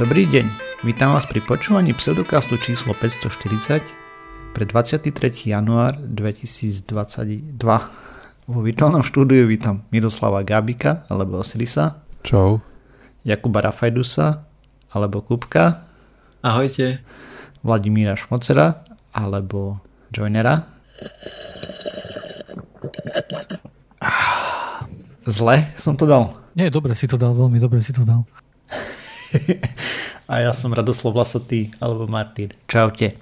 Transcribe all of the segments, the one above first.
Dobrý deň, vítam vás pri počúvaní pseudokastu číslo 540 pre 23. január 2022. Vo virtuálnom štúdiu vítam Miroslava Gábika alebo Osirisa. Čau. Jakuba Rafajdusa alebo Kupka. Ahojte. Vladimíra Šmocera alebo Joinera. Zle som to dal. Nie, dobre si to dal, veľmi dobre si to dal. a ja som Radoslav Lasatý alebo Martin. Čaute.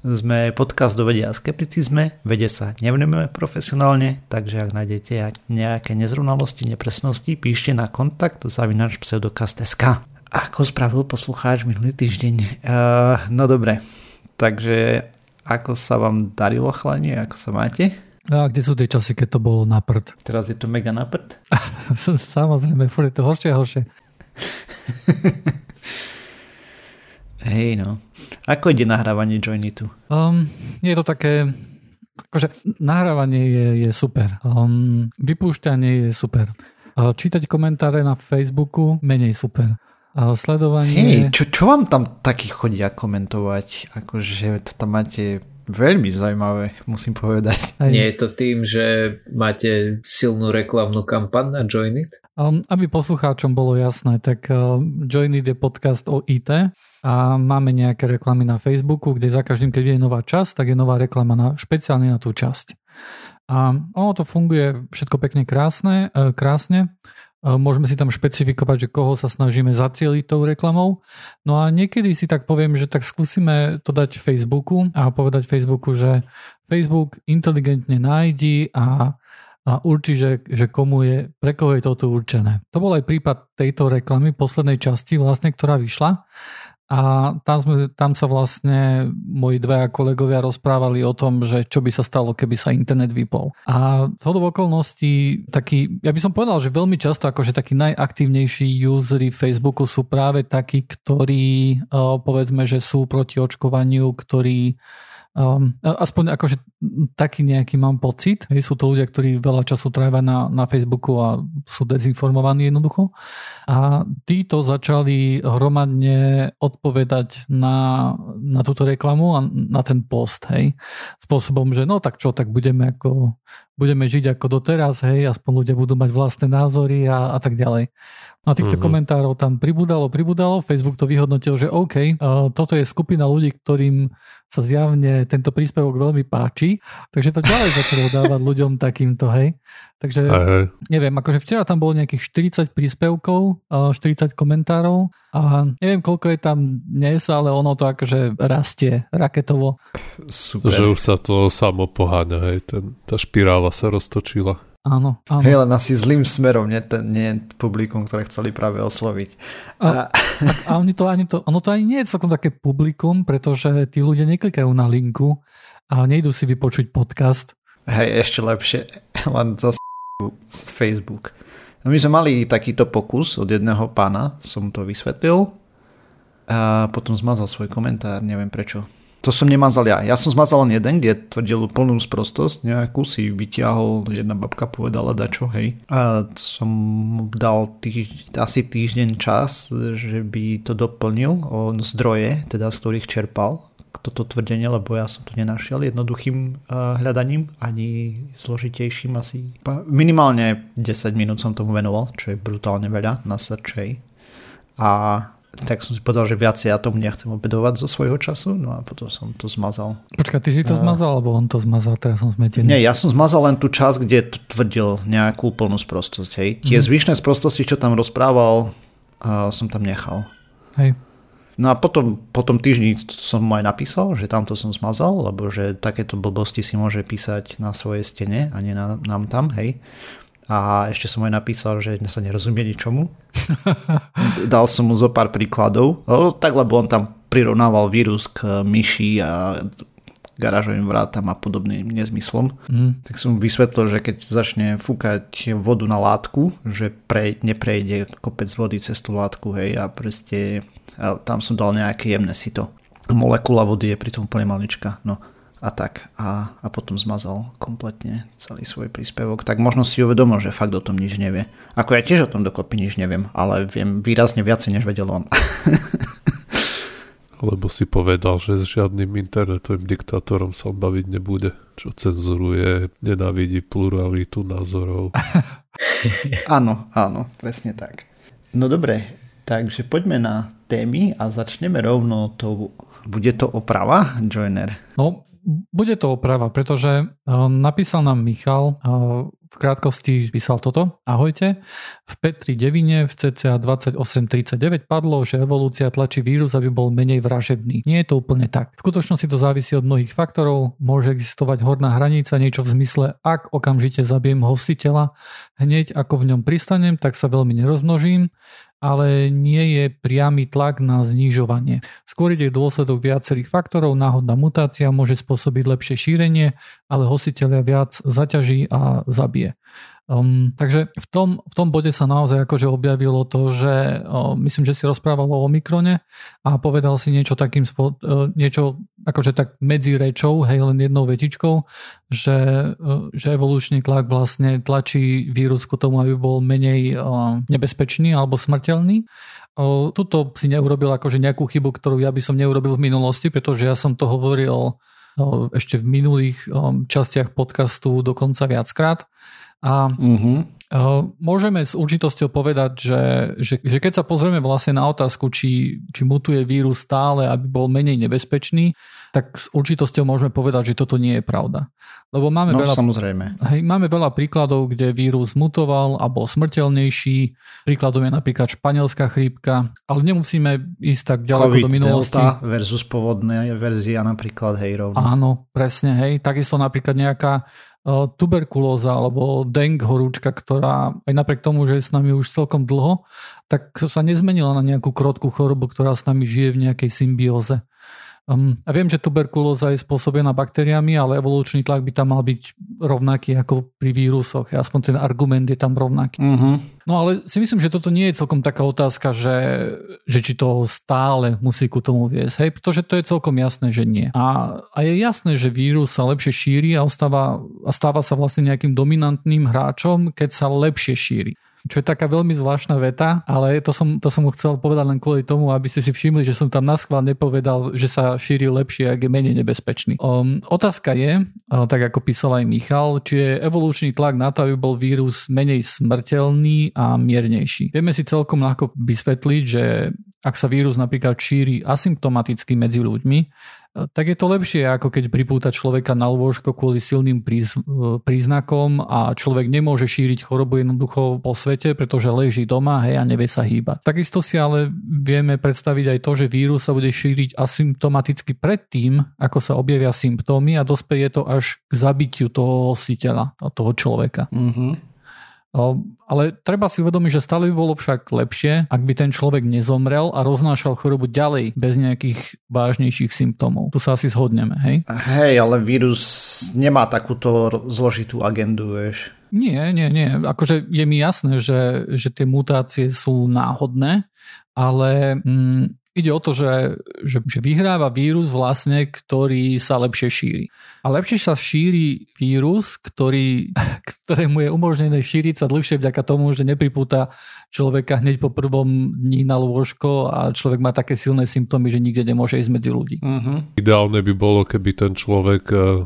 Sme podcast do vedia a skepticizme, vede sa nevenujeme profesionálne, takže ak nájdete nejaké nezrovnalosti, nepresnosti, píšte na kontakt zavinač pseudokast.sk. Ako spravil poslucháč minulý týždeň? Uh, no dobre, takže ako sa vám darilo chlanie, ako sa máte? A kde sú tie časy, keď to bolo na prd? Teraz je to mega na prd? Samozrejme, furt je to horšie a horšie. Hej no. Ako ide nahrávanie Joinitu? Um, je to také, akože nahrávanie je, je super. Um, vypúšťanie je super. Uh, čítať komentáre na Facebooku menej super. A sledovanie... Hej, čo, čo vám tam takí chodia komentovať? Akože to tam máte veľmi zaujímavé, musím povedať. Aj. Nie je to tým, že máte silnú reklamnú kampaň na Joinit? Um, aby poslucháčom bolo jasné, tak uh, Joinit je podcast o IT a máme nejaké reklamy na Facebooku, kde za každým, keď je nová časť, tak je nová reklama na, špeciálne na tú časť. A ono to funguje všetko pekne krásne, uh, krásne. Môžeme si tam špecifikovať, že koho sa snažíme zacieliť tou reklamou. No a niekedy si tak poviem, že tak skúsime to dať Facebooku a povedať Facebooku, že Facebook inteligentne nájdi a a určí, že, že komu je, pre koho je toto určené. To bol aj prípad tejto reklamy, poslednej časti vlastne, ktorá vyšla. A tam, sme, tam sa vlastne moji dvaja kolegovia rozprávali o tom, že čo by sa stalo, keby sa internet vypol. A z hodov okolností taký, ja by som povedal, že veľmi často akože takí najaktívnejší usery Facebooku sú práve takí, ktorí povedzme, že sú proti očkovaniu, ktorí Um, aspoň akože taký nejaký mám pocit. Hej, sú to ľudia, ktorí veľa času trávia na, na Facebooku a sú dezinformovaní jednoducho. A títo začali hromadne odpovedať na, na túto reklamu a na ten post. Hej, spôsobom, že no tak čo, tak budeme ako budeme žiť ako doteraz, hej, aspoň ľudia budú mať vlastné názory a, a tak ďalej. A týchto uh-huh. komentárov tam pribudalo, pribudalo, Facebook to vyhodnotil, že OK, uh, toto je skupina ľudí, ktorým sa zjavne tento príspevok veľmi páči, takže to ďalej začalo dávať ľuďom takýmto, hej. Takže Aha. neviem, akože včera tam bolo nejakých 40 príspevkov, 40 komentárov a neviem, koľko je tam dnes, ale ono to akože rastie raketovo. Super. Že už sa to samo poháňa, hej, ten, tá špirála sa roztočila. Áno, áno. Hej, len asi zlým smerom, nie, ten, nie publikum, ktoré chceli práve osloviť. A, a... a oni to ani to, ono to ani nie je celkom také publikum, pretože tí ľudia neklikajú na linku a nejdú si vypočuť podcast. Hej, ešte lepšie, len zase Facebook. No my sme mali takýto pokus od jedného pána, som to vysvetlil a potom zmazal svoj komentár, neviem prečo. To som nemazal ja. Ja som zmazal len jeden, kde tvrdil plnú sprostosť. Nejakú si vyťahol, jedna babka povedala dačo, hej. A som mu dal týž, asi týždeň čas, že by to doplnil o zdroje, teda z ktorých čerpal toto tvrdenie, lebo ja som to nenašiel jednoduchým uh, hľadaním, ani zložitejším asi. Minimálne 10 minút som tomu venoval, čo je brutálne veľa na searchej. A tak som si povedal, že viacej ja tomu nechcem obedovať zo svojho času, no a potom som to zmazal. Počkaj, ty si to zmazal, alebo on to zmazal, teraz som zmetený? Nie, ja som zmazal len tú časť, kde tvrdil nejakú plnú sprostosť, hej. Tie mm. zvyšné sprostosti, čo tam rozprával, uh, som tam nechal. Hej. No a potom, potom týždni som mu aj napísal, že tamto som zmazal, lebo že takéto blbosti si môže písať na svojej stene a nie na, nám tam, hej. A ešte som aj napísal, že sa nerozumie ničomu. Dal som mu zo pár príkladov, tak lebo on tam prirovnával vírus k myši a garážovým vrátam a podobným nezmyslom. Mm. Tak som vysvetlil, že keď začne fúkať vodu na látku, že pre, neprejde kopec vody cez tú látku, hej, a proste a tam som dal nejaké jemné sito. Molekula vody je pritom úplne malička. No. A tak a, a potom zmazal kompletne celý svoj príspevok, tak možno si uvedomil, že fakt o tom nič nevie. Ako ja tiež o tom dokopy nič neviem, ale viem výrazne viacej, než vedel on. Lebo si povedal, že s žiadnym internetovým diktátorom sa baviť nebude, čo cenzuruje, nenávidí pluralitu názorov. áno, áno, presne tak. No dobre, takže poďme na témy a začneme rovno tou... Bude to oprava, Joiner? No, bude to oprava, pretože uh, napísal nám Michal, uh, v krátkosti písal toto. Ahojte. V Petri Devine v cca 2839 padlo, že evolúcia tlačí vírus, aby bol menej vražedný. Nie je to úplne tak. V skutočnosti to závisí od mnohých faktorov. Môže existovať horná hranica, niečo v zmysle, ak okamžite zabijem hostiteľa, hneď ako v ňom pristanem, tak sa veľmi nerozmnožím ale nie je priamy tlak na znižovanie. Skôr ide dôsledok viacerých faktorov, náhodná mutácia môže spôsobiť lepšie šírenie, ale hostiteľia viac zaťaží a zabije. Um, takže v tom, v tom bode sa naozaj akože objavilo to, že um, myslím, že si rozprával o Omikrone a povedal si niečo takým spo, uh, niečo akože tak medzi rečou, hej, len jednou vetičkou, že, uh, že evolučný tlak vlastne tlačí vírus k tomu, aby bol menej uh, nebezpečný alebo smrteľný. Uh, tuto si neurobil akože nejakú chybu, ktorú ja by som neurobil v minulosti, pretože ja som to hovoril ešte v minulých častiach podcastu dokonca viackrát a uh-huh. môžeme s určitosťou povedať, že, že, že keď sa pozrieme vlastne na otázku, či, či mutuje vírus stále, aby bol menej nebezpečný, tak s určitosťou môžeme povedať, že toto nie je pravda. Lebo máme, no, veľa, samozrejme. Hej, máme veľa príkladov, kde vírus mutoval a bol smrteľnejší. Príkladom je napríklad španielská chrípka, ale nemusíme ísť tak ďaleko COVID, do minulosti. Delta versus pôvodná verzia napríklad, hej, rovno. Áno, presne, hej. Takisto napríklad nejaká tuberkulóza alebo deng horúčka, ktorá aj napriek tomu, že je s nami už celkom dlho, tak sa nezmenila na nejakú krotkú chorobu, ktorá s nami žije v nejakej symbióze. Um, a viem, že tuberkulóza je spôsobená baktériami, ale evolučný tlak by tam mal byť rovnaký ako pri vírusoch. Aspoň ten argument je tam rovnaký. Uh-huh. No ale si myslím, že toto nie je celkom taká otázka, že, že či to stále musí ku tomu viesť. Hej, pretože to je celkom jasné, že nie. A, a je jasné, že vírus sa lepšie šíri a, ostáva, a stáva sa vlastne nejakým dominantným hráčom, keď sa lepšie šíri čo je taká veľmi zvláštna veta, ale to som, to som chcel povedať len kvôli tomu, aby ste si všimli, že som tam na schvál nepovedal, že sa šíri lepšie, ak je menej nebezpečný. Um, otázka je, tak ako písal aj Michal, či je evolučný tlak na to, aby bol vírus menej smrteľný a miernejší. Vieme si celkom ľahko vysvetliť, že ak sa vírus napríklad šíri asymptomaticky medzi ľuďmi, tak je to lepšie, ako keď pripúta človeka na lôžko kvôli silným príz, príznakom a človek nemôže šíriť chorobu jednoducho po svete, pretože leží doma hej, a nevie sa hýbať. Takisto si ale vieme predstaviť aj to, že vírus sa bude šíriť asymptomaticky predtým, ako sa objavia symptómy a dospeje to až k zabitiu toho hostiteľa, toho človeka. Mm-hmm. Ale treba si uvedomiť, že stále by bolo však lepšie, ak by ten človek nezomrel a roznášal chorobu ďalej bez nejakých vážnejších symptómov. Tu sa asi zhodneme, hej? Hej, ale vírus nemá takúto zložitú agendu, vieš. Nie, nie, nie. Akože je mi jasné, že, že tie mutácie sú náhodné, ale mm, Ide o to, že, že, že vyhráva vírus vlastne, ktorý sa lepšie šíri. A lepšie sa šíri vírus, ktorý, ktorému je umožnené šíriť sa dlhšie vďaka tomu, že nepripúta človeka hneď po prvom dní na lôžko a človek má také silné symptómy, že nikde nemôže ísť medzi ľudí. Uh-huh. Ideálne by bolo, keby ten človek eh,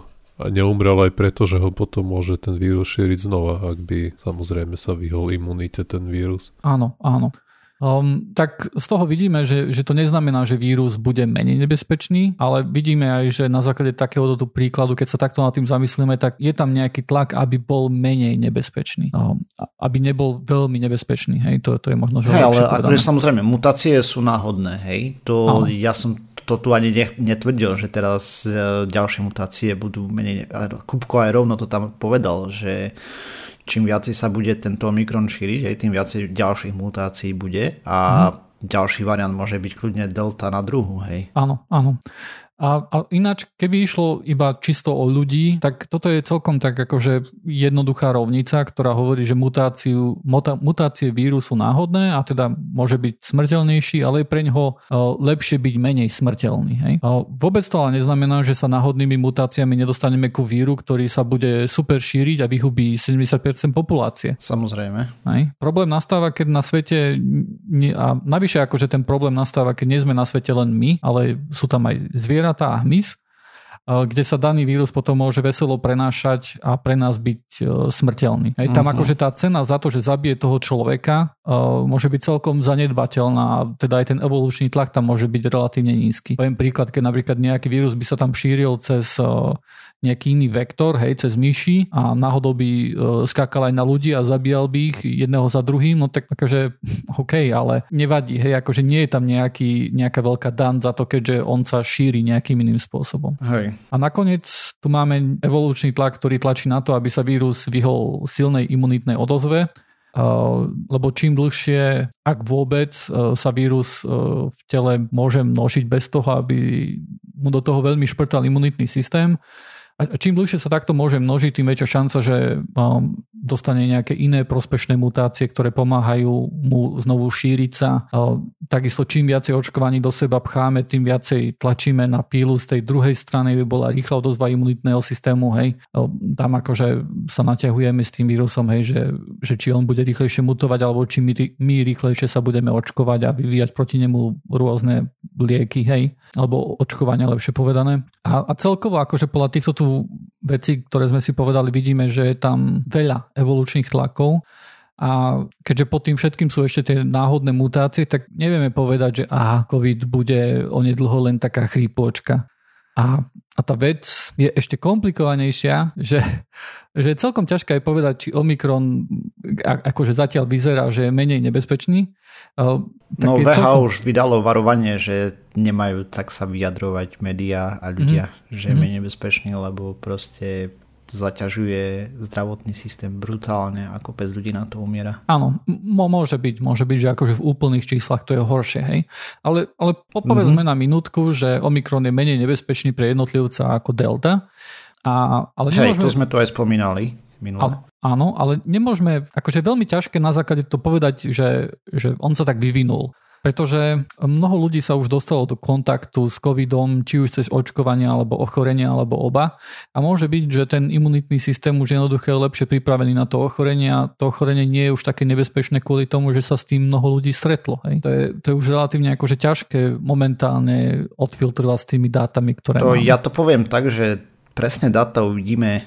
neumrel aj preto, že ho potom môže ten vírus šíriť znova, ak by samozrejme sa vyhol imunite ten vírus. Áno, áno. Um, tak z toho vidíme, že, že to neznamená, že vírus bude menej nebezpečný, ale vidíme aj, že na základe takéhoto príkladu, keď sa takto nad tým zamyslíme, tak je tam nejaký tlak, aby bol menej nebezpečný. Um, aby nebol veľmi nebezpečný. Hej, to, to je možno, že hey, ale akože samozrejme, mutácie sú náhodné. Hej, to ja som to tu ani netvrdil, že teraz e, ďalšie mutácie budú menej... Kupko aj rovno to tam povedal, že čím viacej sa bude tento Omikron šíriť, aj tým viacej ďalších mutácií bude a mm. ďalší variant môže byť kľudne delta na druhu, hej. Áno, áno. A, a ináč, keby išlo iba čisto o ľudí, tak toto je celkom tak akože jednoduchá rovnica, ktorá hovorí, že mutáciu, muta, mutácie vírusu náhodné a teda môže byť smrteľnejší, ale je pre ňoho uh, lepšie byť menej smrteľný. Hej? Uh, vôbec to ale neznamená, že sa náhodnými mutáciami nedostaneme ku víru, ktorý sa bude super šíriť a vyhubí 70% populácie. Samozrejme. Hej? Problém nastáva, keď na svete, a navyše akože ten problém nastáva, keď nie sme na svete len my, ale sú tam aj zvieratá, zvieratá a hmyz, kde sa daný vírus potom môže veselo prenášať a pre nás byť e, smrteľný. Hej, tam uh-huh. akože tá cena za to, že zabije toho človeka, uh, môže byť celkom zanedbateľná, teda aj ten evolučný tlak tam môže byť relatívne nízky. Poviem príklad, keď napríklad nejaký vírus by sa tam šíril cez nejaký iný vektor, hej, cez myši a náhodou by uh, skákal aj na ľudí a zabíjal by ich jedného za druhým, no tak akože OK, ale nevadí, hej, akože nie je tam nejaký, nejaká veľká dan za to, keďže on sa šíri nejakým iným spôsobom. Hej. A nakoniec tu máme evolučný tlak, ktorý tlačí na to, aby sa vírus vyhol silnej imunitnej odozve, lebo čím dlhšie, ak vôbec, sa vírus v tele môže množiť bez toho, aby mu do toho veľmi šprtal imunitný systém, a čím dlhšie sa takto môže množiť, tým väčšia šanca, že um, dostane nejaké iné prospešné mutácie, ktoré pomáhajú mu znovu šíriť sa. Takisto čím viacej očkovaní do seba pcháme, tým viacej tlačíme na pílu z tej druhej strany, by bola rýchla odozva imunitného systému. Hej. Tam akože sa naťahujeme s tým vírusom, hej, že, že či on bude rýchlejšie mutovať, alebo či my, my rýchlejšie sa budeme očkovať a vyvíjať proti nemu rôzne lieky, hej, alebo očkovania lepšie povedané. A, a celkovo akože podľa týchto tu veci, ktoré sme si povedali, vidíme, že je tam veľa evolučných tlakov a keďže pod tým všetkým sú ešte tie náhodné mutácie, tak nevieme povedať, že aha, COVID bude onedlho len taká chrípočka. A, a tá vec je ešte komplikovanejšia, že, že je celkom ťažké aj povedať, či Omikron akože zatiaľ vyzerá, že je menej nebezpečný. Tak no VH celkom... už vydalo varovanie, že nemajú tak sa vyjadrovať médiá a ľudia, mm-hmm. že je mhm. menej nebezpečný, lebo proste zaťažuje zdravotný systém brutálne a kopec ľudí na to umiera. Áno, môže byť, môže byť, že akože v úplných číslach to je horšie, hej. Ale, ale popovedzme mm-hmm. na minútku, že Omikron je menej nebezpečný pre jednotlivca ako Delta. A, ale hej, nemôžeme... to sme to aj spomínali minule. Ale, áno, ale nemôžeme, akože veľmi ťažké na základe to povedať, že, že on sa tak vyvinul. Pretože mnoho ľudí sa už dostalo do kontaktu s covidom, či už cez očkovanie, alebo ochorenia, alebo oba. A môže byť, že ten imunitný systém už jednoduché lepšie pripravený na to ochorenie a to ochorenie nie je už také nebezpečné kvôli tomu, že sa s tým mnoho ľudí stretlo. Hej. To, je, to je už relatívne akože ťažké momentálne odfiltrovať s tými dátami, ktoré to, máme. Ja to poviem tak, že presné data uvidíme.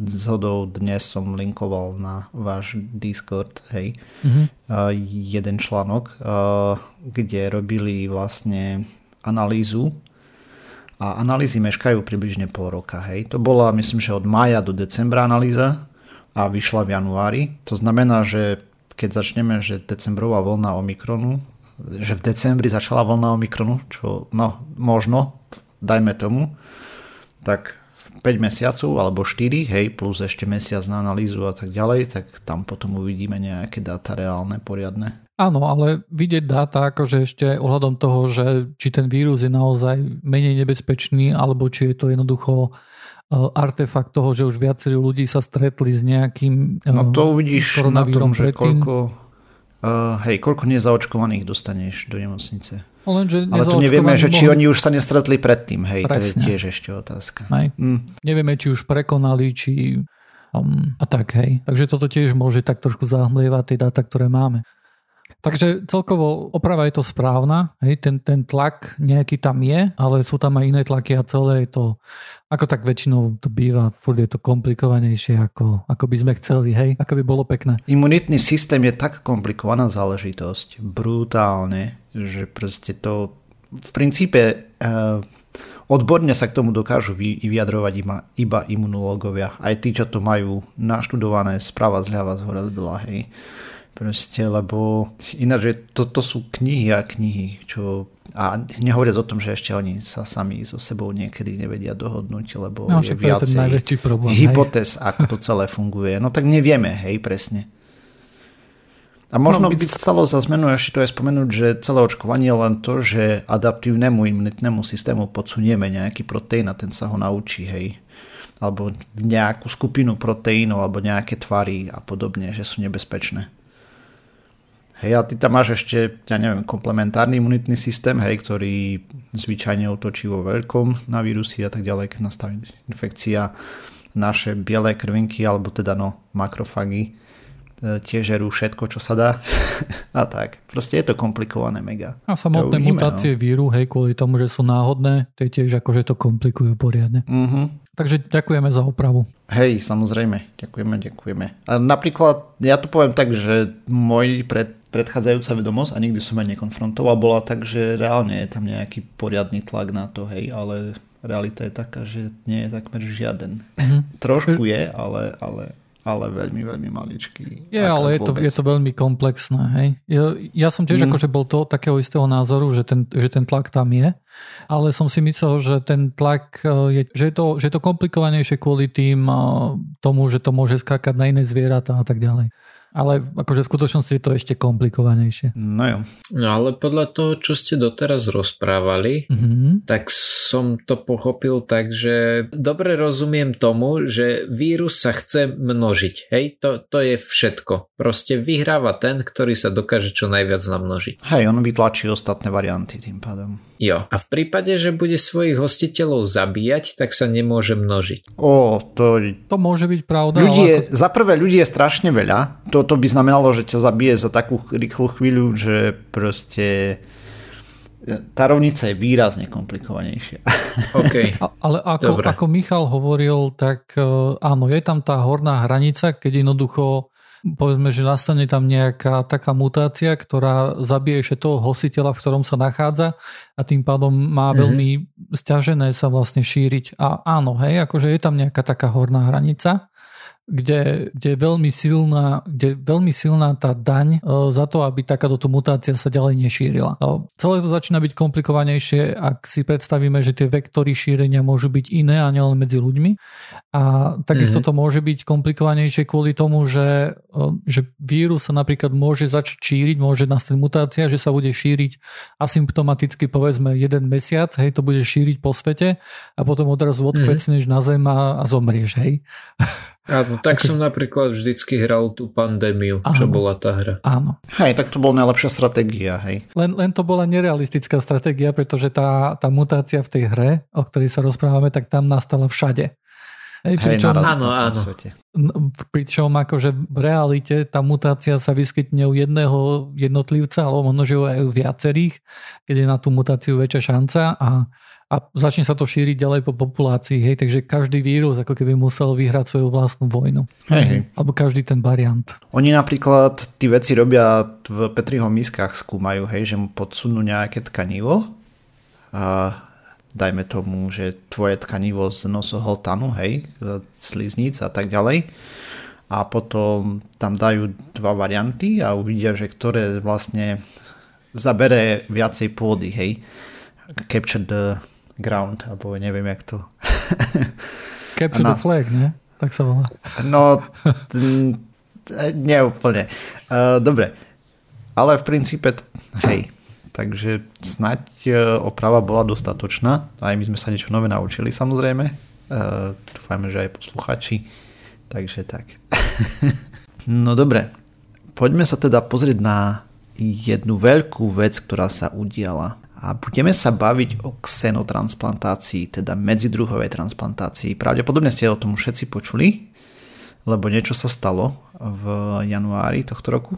Zhodou dnes som linkoval na váš Discord, hej, mm-hmm. jeden článok, kde robili vlastne analýzu a analýzy meškajú približne pol roka, hej. To bola, myslím, že od mája do decembra analýza a vyšla v januári. To znamená, že keď začneme, že decembrová vlna Omikronu, že v decembri začala vlna Omikronu, čo no, možno, dajme tomu, tak 5 mesiacov alebo 4, hej, plus ešte mesiac na analýzu a tak ďalej, tak tam potom uvidíme nejaké dáta reálne, poriadne. Áno, ale vidieť dáta akože ešte ohľadom toho, že či ten vírus je naozaj menej nebezpečný, alebo či je to jednoducho e, artefakt toho, že už viacerí ľudí sa stretli s nejakým No to uvidíš na tom, že koľko, uh, hej, koľko nezaočkovaných dostaneš do nemocnice. Lenže Ale tu nevieme, že či oni už sa nestretli predtým, hej, Presne. to je tiež ešte otázka. Hej. Mm. Nevieme, či už prekonali, či um, a tak, hej. Takže toto tiež môže tak trošku zahmlievať tie dáta, ktoré máme. Takže celkovo oprava je to správna, hej, ten, ten tlak nejaký tam je, ale sú tam aj iné tlaky a celé je to, ako tak väčšinou to býva, furt je to komplikovanejšie, ako, ako by sme chceli, hej, ako by bolo pekné. Imunitný systém je tak komplikovaná záležitosť, brutálne, že proste to v princípe uh, odborne sa k tomu dokážu vyjadrovať iba, iba imunológovia, aj tí, čo to majú naštudované správa zľava z hora z dola, hej. Proste, lebo ináč, toto sú knihy a knihy, čo a nehovoriac o tom, že ešte oni sa sami so sebou niekedy nevedia dohodnúť, lebo no, je viacej je problém, hypotéz, ako to celé funguje. No tak nevieme, hej, presne. A možno no, by stalo za zmenu ešte to aj spomenúť, že celé očkovanie je len to, že adaptívnemu imunitnému systému podsunieme nejaký proteín a ten sa ho naučí, hej. Alebo nejakú skupinu proteínov alebo nejaké tvary a podobne, že sú nebezpečné. Hej, a ty tam máš ešte, ja neviem, komplementárny imunitný systém, hej, ktorý zvyčajne otočí vo veľkom na vírusy a tak ďalej, keď nastaví infekcia naše biele krvinky, alebo teda no makrofagy tiež žerú všetko, čo sa dá. a tak. Proste je to komplikované mega. A samotné uvidíme, mutácie no. víru, hej, kvôli tomu, že sú náhodné, to je tiež akože to komplikujú poriadne. Uh-huh. Takže ďakujeme za opravu. Hej, samozrejme, ďakujeme, ďakujeme. A napríklad, ja to poviem tak, že môj pred, predchádzajúca vedomosť, a nikdy som aj nekonfrontoval, bola tak, že reálne je tam nejaký poriadny tlak na to, hej, ale realita je taká, že nie je takmer žiaden. Uh-huh. Trošku je, ale, ale ale veľmi, veľmi maličký. Je, ale je to, je to veľmi komplexné. Hej? Ja, ja som tiež mm. akože bol to takého istého názoru, že ten, že ten tlak tam je, ale som si myslel, že ten tlak e, je, že je to, že je to komplikovanejšie kvôli tým e, tomu, že to môže skákať na iné zvieratá a tak ďalej. Ale akože v skutočnosti je to ešte komplikovanejšie. No jo. No ale podľa toho, čo ste doteraz rozprávali, mm-hmm. tak som to pochopil tak, že dobre rozumiem tomu, že vírus sa chce množiť. Hej, to, to je všetko. Proste vyhráva ten, ktorý sa dokáže čo najviac namnožiť. Hej, on vytlačí ostatné varianty tým pádom. Jo. A v prípade, že bude svojich hostiteľov zabíjať, tak sa nemôže množiť. O, to... To môže byť pravda. Ľudí je, ako... Za prvé, ľudí je strašne veľa. Toto by znamenalo, že ťa zabije za takú rýchlu chvíľu, že proste tá rovnica je výrazne komplikovanejšia. Okay. A, ale ako, ako Michal hovoril, tak e, áno, je tam tá horná hranica, keď jednoducho povedzme, že nastane tam nejaká taká mutácia, ktorá zabije ešte toho hostiteľa, v ktorom sa nachádza a tým pádom má mm-hmm. veľmi stiažené sa vlastne šíriť. A áno, hej, akože je tam nejaká taká horná hranica kde, kde, je veľmi silná, kde je veľmi silná tá daň e, za to, aby takáto mutácia sa ďalej nešírila. E, celé to začína byť komplikovanejšie, ak si predstavíme, že tie vektory šírenia môžu byť iné a nielen medzi ľuďmi. A takisto mm-hmm. to môže byť komplikovanejšie kvôli tomu, že, e, že vírus sa napríklad môže začať šíriť, môže nastať mutácia, že sa bude šíriť asymptomaticky povedzme jeden mesiac, hej, to bude šíriť po svete a potom odrazu odkvecneš mm-hmm. na zem a, a zomrieš, hej. Áno, tak okay. som napríklad vždycky hral tú pandémiu, áno. čo bola tá hra. Áno. Hej, tak to bola najlepšia stratégia, hej. Len, len to bola nerealistická stratégia, pretože tá, tá mutácia v tej hre, o ktorej sa rozprávame, tak tam nastala všade. Hej, pričom, hej, áno, áno. Svete. Pričom akože v realite tá mutácia sa vyskytne u jedného jednotlivca, alebo možno, že aj u viacerých, keď je na tú mutáciu väčšia šanca a a začne sa to šíriť ďalej po populácii, hej, takže každý vírus ako keby musel vyhrať svoju vlastnú vojnu. Hej, hej. Alebo každý ten variant. Oni napríklad tí veci robia v Petriho miskách skúmajú, hej, že mu podsunú nejaké tkanivo a dajme tomu, že tvoje tkanivo z nosohltanu, hej, slizníc a tak ďalej a potom tam dajú dva varianty a uvidia, že ktoré vlastne zabere viacej pôdy, hej. Capture the ground, alebo neviem, jak to... Capture no. the flag, ne? Tak sa volá. No, neúplne. Uh, dobre. Ale v princípe, hej, takže snaď e, oprava bola dostatočná. Aj my sme sa niečo nové naučili, samozrejme. Uh, dúfajme, že aj posluchači. Takže tak. no dobre. Poďme sa teda pozrieť na jednu veľkú vec, ktorá sa udiala a budeme sa baviť o xenotransplantácii, teda medzidruhovej transplantácii. Pravdepodobne ste o tom všetci počuli, lebo niečo sa stalo v januári tohto roku.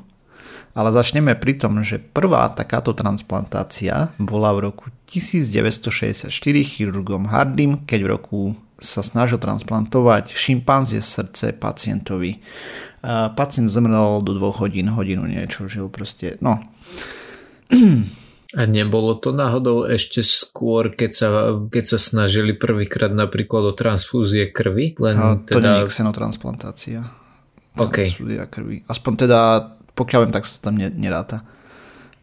Ale začneme pri tom, že prvá takáto transplantácia bola v roku 1964 chirurgom Hardym, keď v roku sa snažil transplantovať šimpanzie srdce pacientovi. Pacient zomrel do dvoch hodín, hodinu niečo žil proste, no. A nebolo to náhodou ešte skôr, keď sa, keď sa snažili prvýkrát napríklad o transfúzie krvi? Len a to teda... nie je xenotransplantácia. Transfúzia krvi. Aspoň teda, pokiaľ viem, tak sa tam neráta.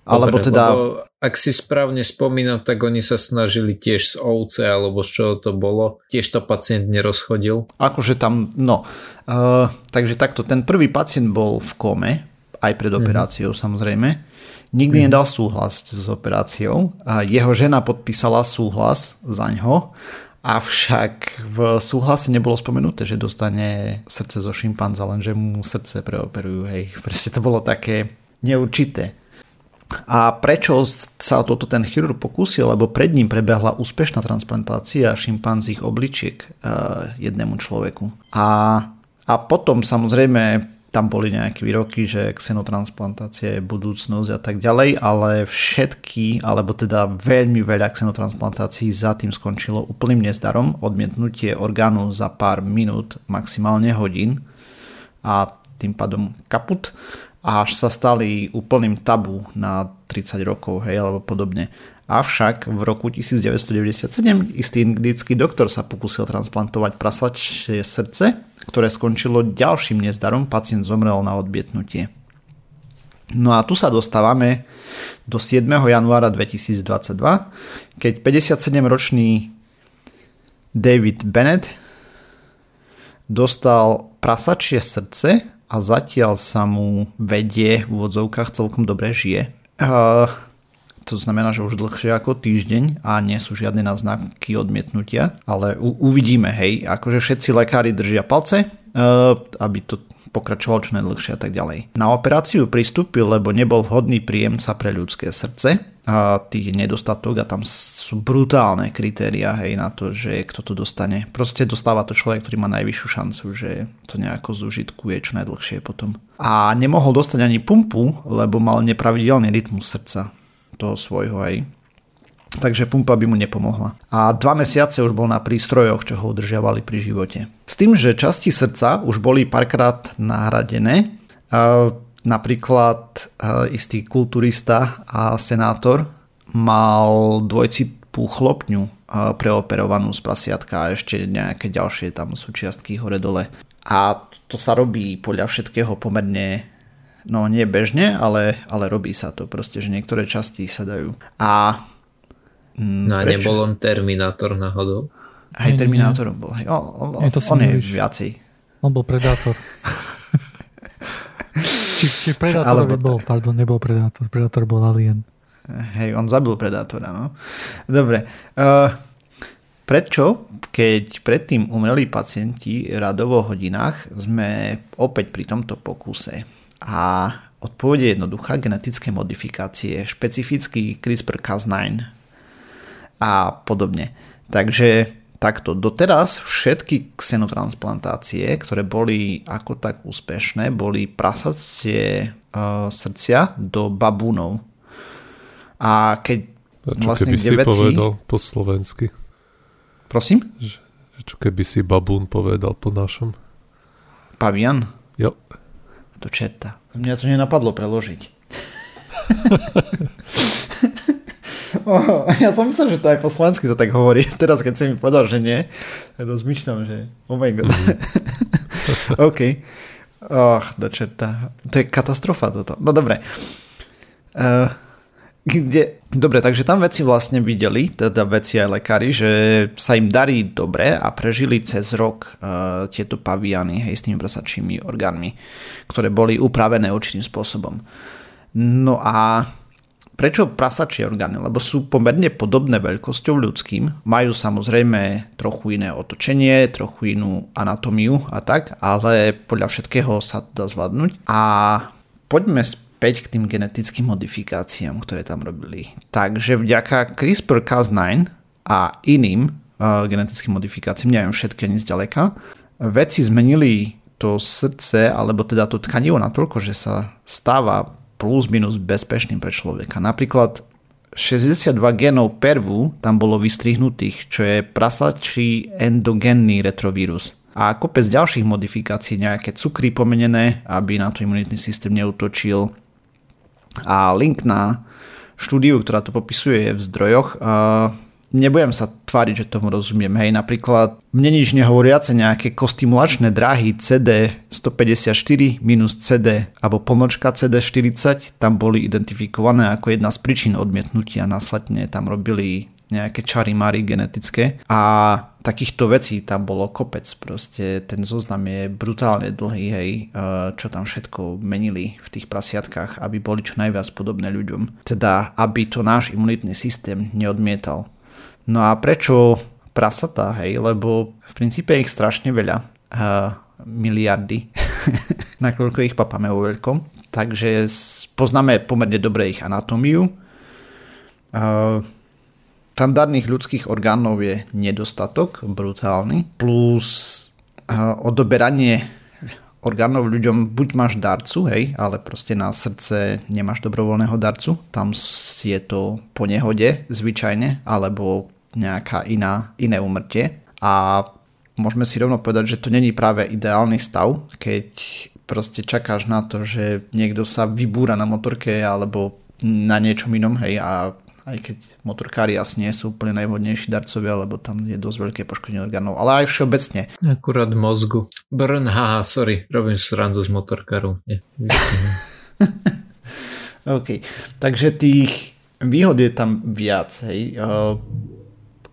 Alebo Dobre, teda... Lebo ak si správne spomínam, tak oni sa snažili tiež z ovce, alebo z čoho to bolo. Tiež to pacient nerozchodil. Akože tam, no. Uh, takže takto, ten prvý pacient bol v kome aj pred mhm. operáciou mm-hmm. samozrejme. Nikdy mm-hmm. nedal súhlas s operáciou. Jeho žena podpísala súhlas za ňo, avšak v súhlase nebolo spomenuté, že dostane srdce zo šimpanza, lenže mu srdce preoperujú. Hej, presne to bolo také neurčité. A prečo sa toto ten chirurg pokúsil? Lebo pred ním prebehla úspešná transplantácia šimpanzích obličiek uh, jednému človeku. A, a potom samozrejme tam boli nejaké výroky, že xenotransplantácia je budúcnosť a tak ďalej, ale všetky, alebo teda veľmi veľa xenotransplantácií za tým skončilo úplným nezdarom, odmietnutie orgánu za pár minút, maximálne hodín a tým pádom kaput. A až sa stali úplným tabu na 30 rokov, hej, alebo podobne. Avšak v roku 1997 istý indický doktor sa pokúsil transplantovať prasačie srdce, ktoré skončilo ďalším nezdarom, pacient zomrel na odbietnutie. No a tu sa dostávame do 7. januára 2022, keď 57-ročný David Bennett dostal prasačie srdce a zatiaľ sa mu vedie v úvodzovkách celkom dobre žije. Uh, to znamená, že už dlhšie ako týždeň a nie sú žiadne náznaky odmietnutia, ale u- uvidíme, hej, akože všetci lekári držia palce, uh, aby to pokračoval čo najdlhšie a tak ďalej. Na operáciu pristúpil, lebo nebol vhodný príjemca pre ľudské srdce a tých nedostatok a tam sú brutálne kritéria hej, na to, že kto to dostane. Proste dostáva to človek, ktorý má najvyššiu šancu, že to nejako zužitkuje čo najdlhšie potom. A nemohol dostať ani pumpu, lebo mal nepravidelný rytmus srdca toho svojho aj. Takže pumpa by mu nepomohla. A dva mesiace už bol na prístrojoch, čo ho udržiavali pri živote. S tým, že časti srdca už boli párkrát nahradené, napríklad istý kulturista a senátor mal dvojcipú chlopňu preoperovanú z prasiatka a ešte nejaké ďalšie tam súčiastky hore-dole. A to sa robí podľa všetkého pomerne No nie bežne, ale, ale robí sa to proste, že niektoré časti sa dajú. A mm, No a prečo? nebol on Terminátor náhodou? Aj Terminátor bol. Hej. O, o, je to on je viacej. On bol Predátor. či, či Predátor by bol, pardon, nebol Predátor. Predátor bol Alien. Hej, on zabil Predátora, no. Dobre. Uh, prečo, keď predtým umreli pacienti radovo hodinách, sme opäť pri tomto pokuse? A odpoveď je jednoduchá, genetické modifikácie, špecifický CRISPR-Cas9 a podobne. Takže takto, doteraz všetky xenotransplantácie, ktoré boli ako tak úspešné, boli prasacie uh, srdcia do babúnov. A keď a čo vlastne keby si veci... povedal po slovensky? Prosím? Že, čo keby si babún povedal po našom? Pavian? Jo to čerta. Mňa to nenapadlo preložiť. oh, ja som myslel, že to aj po slovensky sa tak hovorí. Teraz, keď si mi povedal, že nie, rozmýšľam, že oh my god. OK. Och, do čerta. To je katastrofa toto. No dobre. Uh, kde, dobre, takže tam veci vlastne videli, teda veci aj lekári, že sa im darí dobre a prežili cez rok uh, tieto paviany hej, s tými prasačími orgánmi, ktoré boli upravené určitým spôsobom. No a prečo prasačie orgány? Lebo sú pomerne podobné veľkosťou ľudským, majú samozrejme trochu iné otočenie, trochu inú anatómiu a tak, ale podľa všetkého sa dá zvládnuť. A poďme späť k tým genetickým modifikáciám, ktoré tam robili. Takže vďaka CRISPR-Cas9 a iným uh, genetickým modifikáciám, neviem všetky ani zďaleka, vedci zmenili to srdce, alebo teda to tkanivo natoľko, že sa stáva plus minus bezpečným pre človeka. Napríklad 62 genov pervu tam bolo vystrihnutých, čo je prasačí endogenný retrovírus. A kopec ďalších modifikácií, nejaké cukry pomenené, aby na to imunitný systém neutočil, a link na štúdiu, ktorá to popisuje je v zdrojoch. Nebudem sa tváriť, že tomu rozumiem. Hej, napríklad mne nič nehovoriace nejaké kostimulačné dráhy CD 154 minus CD alebo pomočka CD40 tam boli identifikované ako jedna z príčin odmietnutia. Následne tam robili nejaké čary mary genetické a takýchto vecí tam bolo kopec, proste ten zoznam je brutálne dlhý, hej, e, čo tam všetko menili v tých prasiatkách, aby boli čo najviac podobné ľuďom. Teda, aby to náš imunitný systém neodmietal. No a prečo prasatá, hej, lebo v princípe ich strašne veľa, uh, miliardy, nakoľko ich papáme vo veľkom, takže poznáme pomerne dobre ich anatómiu. Uh, štandardných ľudských orgánov je nedostatok brutálny, plus odoberanie orgánov ľuďom, buď máš darcu, hej, ale proste na srdce nemáš dobrovoľného darcu, tam je to po nehode zvyčajne, alebo nejaká iná, iné umrtie. A môžeme si rovno povedať, že to není práve ideálny stav, keď proste čakáš na to, že niekto sa vybúra na motorke alebo na niečom inom, hej, a aj keď motorkári asi nie sú úplne najvhodnejší darcovia, lebo tam je dosť veľké poškodenie orgánov, ale aj všeobecne. Akurát mozgu. Brn, haha, sorry, robím srandu z motorkáru. OK, takže tých výhod je tam viac, hej.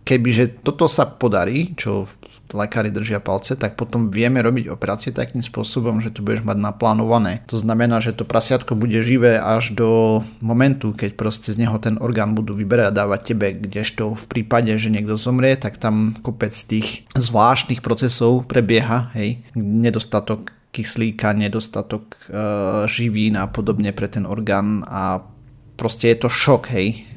Kebyže toto sa podarí, čo lekári držia palce, tak potom vieme robiť operácie takým spôsobom, že to budeš mať naplánované. To znamená, že to prasiatko bude živé až do momentu, keď proste z neho ten orgán budú vyberať a dávať tebe, kdežto v prípade, že niekto zomrie, tak tam kopec tých zvláštnych procesov prebieha, hej, nedostatok kyslíka, nedostatok e, živín a podobne pre ten orgán a proste je to šok, hej,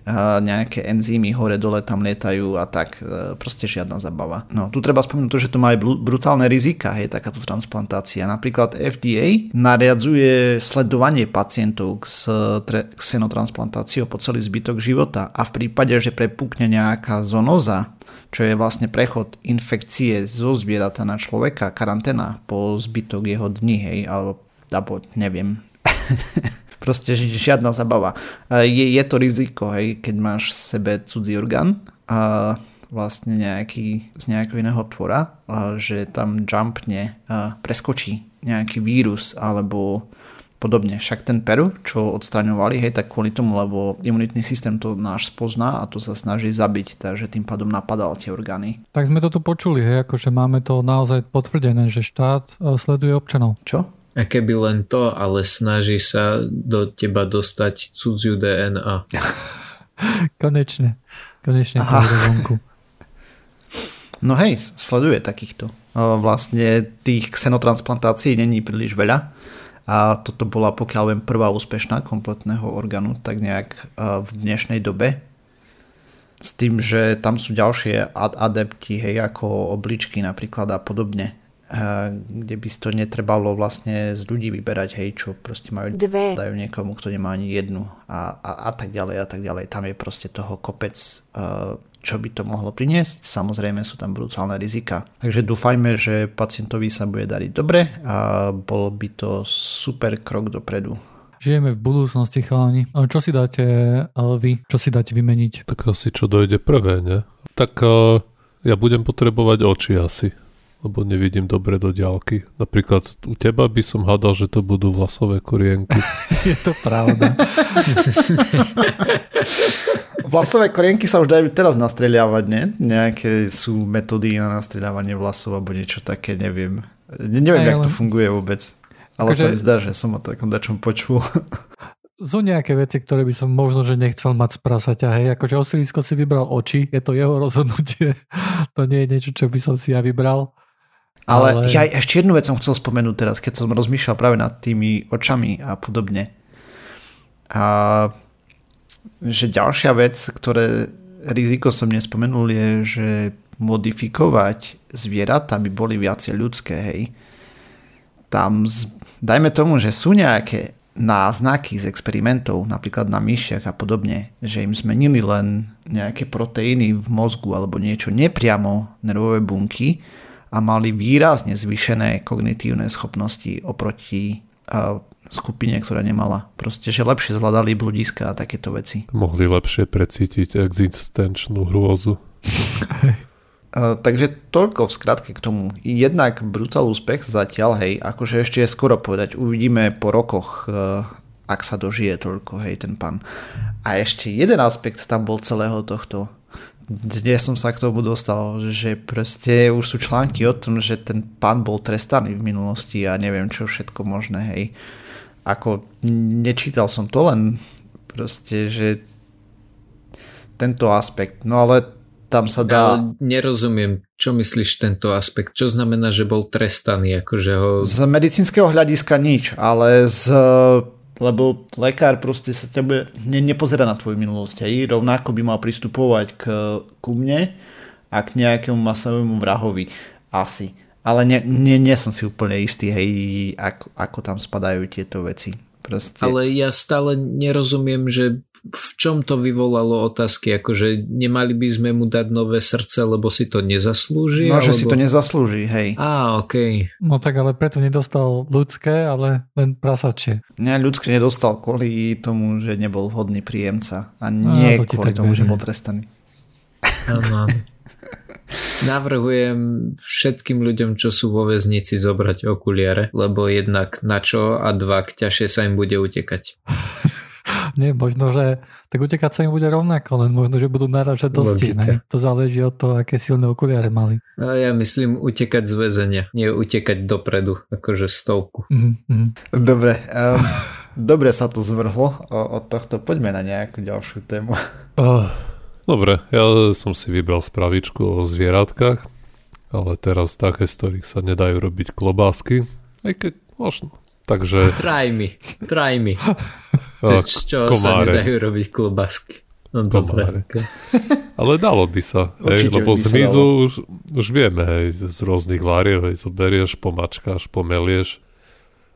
nejaké enzymy hore dole tam lietajú a tak, e, proste žiadna zabava. No, tu treba spomenúť to, že to má aj brutálne rizika, hej, takáto transplantácia. Napríklad FDA nariadzuje sledovanie pacientov s xenotransplantáciou po celý zbytok života a v prípade, že prepukne nejaká zonoza, čo je vlastne prechod infekcie zo zvieratá na človeka, karanténa po zbytok jeho dní, hej, alebo, alebo neviem. Proste žiadna zabava. Je, je to riziko, hej, keď máš v sebe cudzí orgán a vlastne nejaký, z nejakého iného tvora, že tam jumpne, preskočí nejaký vírus alebo podobne. Však ten Peru, čo odstraňovali, hej, tak kvôli tomu, lebo imunitný systém to náš spozná a to sa snaží zabiť, takže tým pádom napadal tie orgány. Tak sme to tu počuli, hej, akože máme to naozaj potvrdené, že štát e, sleduje občanov. Čo? A keby len to, ale snaží sa do teba dostať cudziu DNA. konečne. Konečne vonku. No hej, sleduje takýchto. Vlastne tých xenotransplantácií není príliš veľa. A toto bola, pokiaľ viem, prvá úspešná kompletného orgánu, tak nejak v dnešnej dobe. S tým, že tam sú ďalšie adepti, hej, ako obličky napríklad a podobne kde by to netrebalo vlastne z ľudí vyberať, hej, čo proste majú, Dve. dajú niekomu, kto nemá ani jednu a, a, a tak ďalej a tak ďalej. Tam je proste toho kopec, čo by to mohlo priniesť. Samozrejme sú tam brutálne rizika. Takže dúfajme, že pacientovi sa bude dariť dobre a bol by to super krok dopredu. Žijeme v budúcnosti, chalani. Čo si dáte vy? Čo si dáte vymeniť? Tak asi čo dojde prvé, ne? Tak ja budem potrebovať oči asi lebo nevidím dobre do ďalky. Napríklad u teba by som hádal, že to budú vlasové korienky. Je to pravda. Vlasové korienky sa už dajú teraz nastreliavať, nie? Nejaké sú metódy na nastreliavanie vlasov alebo niečo také, neviem. Neviem, Aj, jak to funguje vôbec. Ale akože... sa mi zdá, že som o takom dačom počul. sú nejaké veci, ktoré by som možno, že nechcel mať z prasaťa, hej, akože Osirisko si vybral oči, je to jeho rozhodnutie, to nie je niečo, čo by som si ja vybral. Ale, ale ja ešte jednu vec som chcel spomenúť teraz, keď som rozmýšľal práve nad tými očami a podobne. A že ďalšia vec, ktoré riziko som nespomenul je, že modifikovať zvieratá by boli viacej ľudské, hej. Tam, dajme tomu, že sú nejaké náznaky z experimentov, napríklad na myšiach a podobne, že im zmenili len nejaké proteíny v mozgu alebo niečo nepriamo nervové bunky, a mali výrazne zvýšené kognitívne schopnosti oproti skupine, ktorá nemala. Proste, že lepšie zvládali bludiska a takéto veci. Mohli lepšie precítiť existenčnú hrôzu. takže toľko v skratke k tomu. Jednak brutál úspech zatiaľ, hej, akože ešte je skoro povedať, uvidíme po rokoch, ak sa dožije toľko, hej, ten pán. A ešte jeden aspekt tam bol celého tohto dnes som sa k tomu dostal, že proste už sú články o tom, že ten pán bol trestaný v minulosti a neviem čo všetko možné, hej. Ako nečítal som to, len proste, že tento aspekt. No ale tam sa dá... Ale nerozumiem, čo myslíš tento aspekt? Čo znamená, že bol trestaný? Akože ho... Z medicínskeho hľadiska nič, ale z lebo lekár proste sa tebe ne, nepozera na tvoju minulosť. Hej. Rovnako by mal pristupovať k, ku mne a k nejakému masovému vrahovi. Asi. Ale nie, nie, nie som si úplne istý, hej, ako, ako tam spadajú tieto veci. Proste. Ale ja stále nerozumiem, že v čom to vyvolalo otázky, akože nemali by sme mu dať nové srdce, lebo si to nezaslúži? No, alebo... že si to nezaslúži, hej. Á, okej. Okay. No tak ale preto nedostal ľudské, ale len prasačie. Nie, ľudské nedostal kvôli tomu, že nebol vhodný príjemca a nie a, to kvôli tomu, verie. že bol trestaný. Áno. Navrhujem všetkým ľuďom, čo sú vo väznici, zobrať okuliare, lebo jednak na čo a dva ťažšie sa im bude utekať. Nie, možno, že tak utekať sa im bude rovnako, len možno, že budú narážať do stien. To záleží od toho, aké silné okuliare mali. A ja myslím utekať z väzenia, nie utekať dopredu, akože stovku. Mm-hmm. Dobre, um, dobre sa to zvrhlo od tohto. Poďme na nejakú ďalšiu tému. Oh, dobre, ja som si vybral spravičku o zvieratkách, ale teraz také, z ktorých sa nedajú robiť klobásky, aj keď možno. Takže... Try me, try me. Z čoho sa nedajú robiť klobásky. No dobre. Ale dalo by sa, hej, lebo z hmyzu už, už vieme, hej, z rôznych váriev, hej, zoberieš, pomačkáš, pomelieš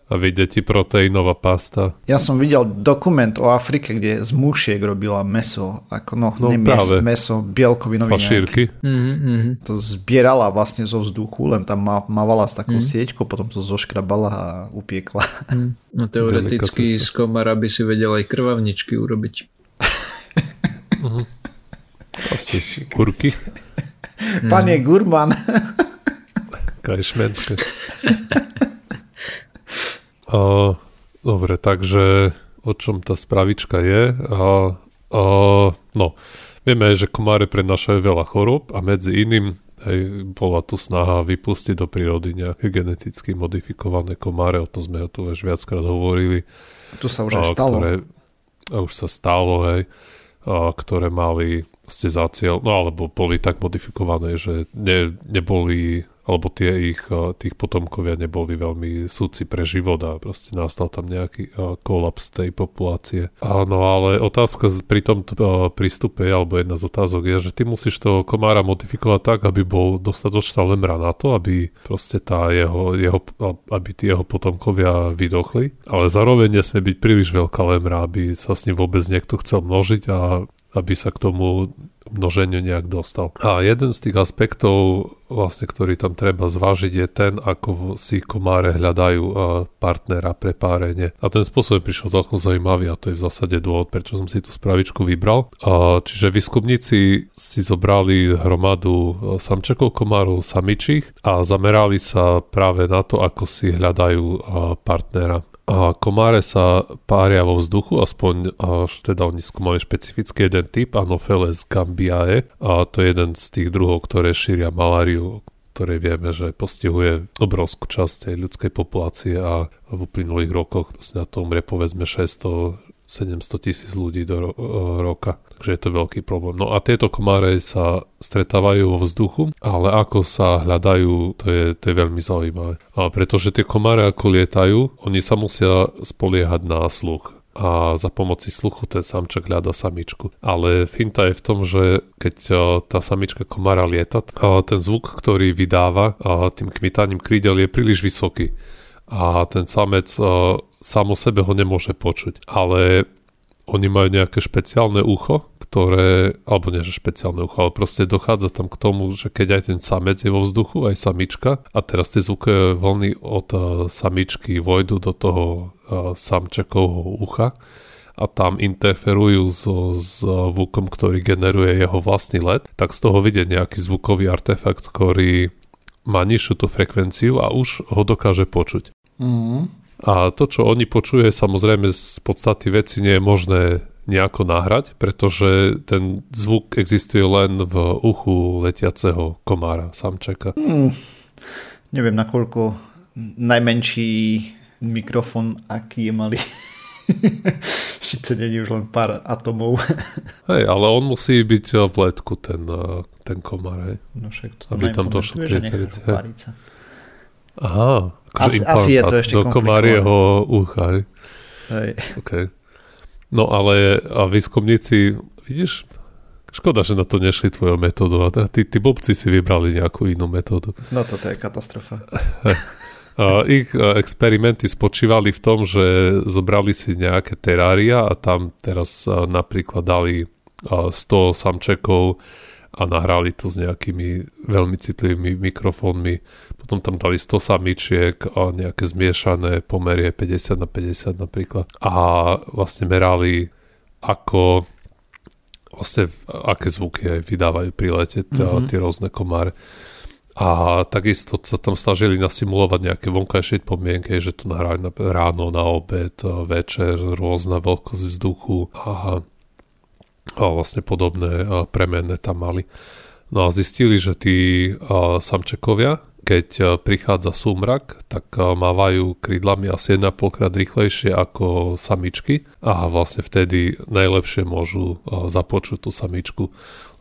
a vyjde ti proteínová pasta. Ja som videl dokument o Afrike, kde z mušiek robila meso, ako no, no nie práve. meso, bielkovinový Fašírky. Mm-hmm. To zbierala vlastne zo vzduchu, len tam mávala s takou mm. sieťkou, potom to zoškrabala a upiekla. Mm. No teoreticky z komara by si vedel aj krvavničky urobiť. uh-huh. Asi kurky. Pane Gurman. Kajšmenské. Uh, dobre, takže o čom tá spravička je? Uh, uh, no, vieme, že komáre prenašajú veľa chorób a medzi iným hej, bola tu snaha vypustiť do prírody nejaké geneticky modifikované komáre, o tom sme tu už viackrát hovorili. To sa už aj stalo. Ktoré, a už sa stalo, hej, a, ktoré mali ste za cieľ, no alebo boli tak modifikované, že ne, neboli alebo tie ich, tých potomkovia neboli veľmi súci pre život a proste nastal tam nejaký kolaps tej populácie. Áno, ale otázka pri tom prístupe, alebo jedna z otázok je, že ty musíš toho komára modifikovať tak, aby bol dostatočná lemra na to, aby proste tá jeho, jeho aby tí jeho potomkovia vydochli, ale zároveň nesmie byť príliš veľká lemra, aby sa s ním vôbec niekto chcel množiť a aby sa k tomu množeniu nejak dostal. A jeden z tých aspektov, vlastne, ktorý tam treba zvážiť, je ten, ako si komáre hľadajú partnera pre párenie. A ten spôsob prišiel celkom zaujímavý a to je v zásade dôvod, prečo som si tú spravičku vybral. A čiže výskumníci si zobrali hromadu samčekov komárov samičích a zamerali sa práve na to, ako si hľadajú partnera. A komáre sa pária vo vzduchu, aspoň až teda oni skúmali špecifický jeden typ, Anopheles gambiae, a to je jeden z tých druhov, ktoré šíria maláriu, ktoré vieme, že postihuje obrovskú časť tej ľudskej populácie a v uplynulých rokoch na to umrie povedzme 600 700 tisíc ľudí do ro- roka. Takže je to veľký problém. No a tieto komáre sa stretávajú vo vzduchu, ale ako sa hľadajú, to je, to je veľmi zaujímavé. A pretože tie komáre ako lietajú, oni sa musia spoliehať na sluch a za pomoci sluchu ten samček hľada samičku. Ale finta je v tom, že keď tá samička komára lieta, ten zvuk, ktorý vydáva tým kmitaním krídel je príliš vysoký a ten samec uh, sám o sebe ho nemôže počuť. Ale oni majú nejaké špeciálne ucho, ktoré, alebo nie že špeciálne ucho, ale proste dochádza tam k tomu, že keď aj ten samec je vo vzduchu, aj samička, a teraz tie zvukové vlny od uh, samičky vojdu do toho uh, samčekovho ucha a tam interferujú so zvukom, ktorý generuje jeho vlastný let, tak z toho vidie nejaký zvukový artefakt, ktorý má nižšiu tú frekvenciu a už ho dokáže počuť. Mm. A to, čo oni počuje, samozrejme z podstaty veci nie je možné nejako nahrať, pretože ten zvuk existuje len v uchu letiaceho komára, samčeka. Hmm, neviem, nakoľko najmenší mikrofón, aký je malý. Či to není už len pár atomov. Hej, ale on musí byť v letku, ten, ten komár, hej. No však to aby tam došlo k tej Aha, akože asi, asi je to ešte do komárieho ucha, hej. hej. Okay. No ale a výskumníci, vidíš, škoda, že na to nešli tvojou metódu. A tí, tí blbci si vybrali nejakú inú metódu. No toto je katastrofa. Uh, ich uh, experimenty spočívali v tom, že zobrali si nejaké terária a tam teraz uh, napríklad dali 100 samčekov a nahrali to s nejakými veľmi citlivými mikrofónmi. Potom tam dali 100 samičiek a nejaké zmiešané pomerie 50 na 50 napríklad. A vlastne merali ako vlastne aké zvuky aj vydávajú pri lete mm-hmm. tie rôzne komáre. A takisto sa tam snažili nasimulovať nejaké vonkajšie podmienky, že to nahrajú ráno, na obed, večer, rôzna veľkosť vzduchu a, a vlastne podobné premenné tam mali. No a zistili, že tí samčekovia, keď e, prichádza súmrak, tak e, mávajú krídlami asi 1,5 krát rýchlejšie ako samičky a vlastne vtedy najlepšie môžu e, započuť tú samičku.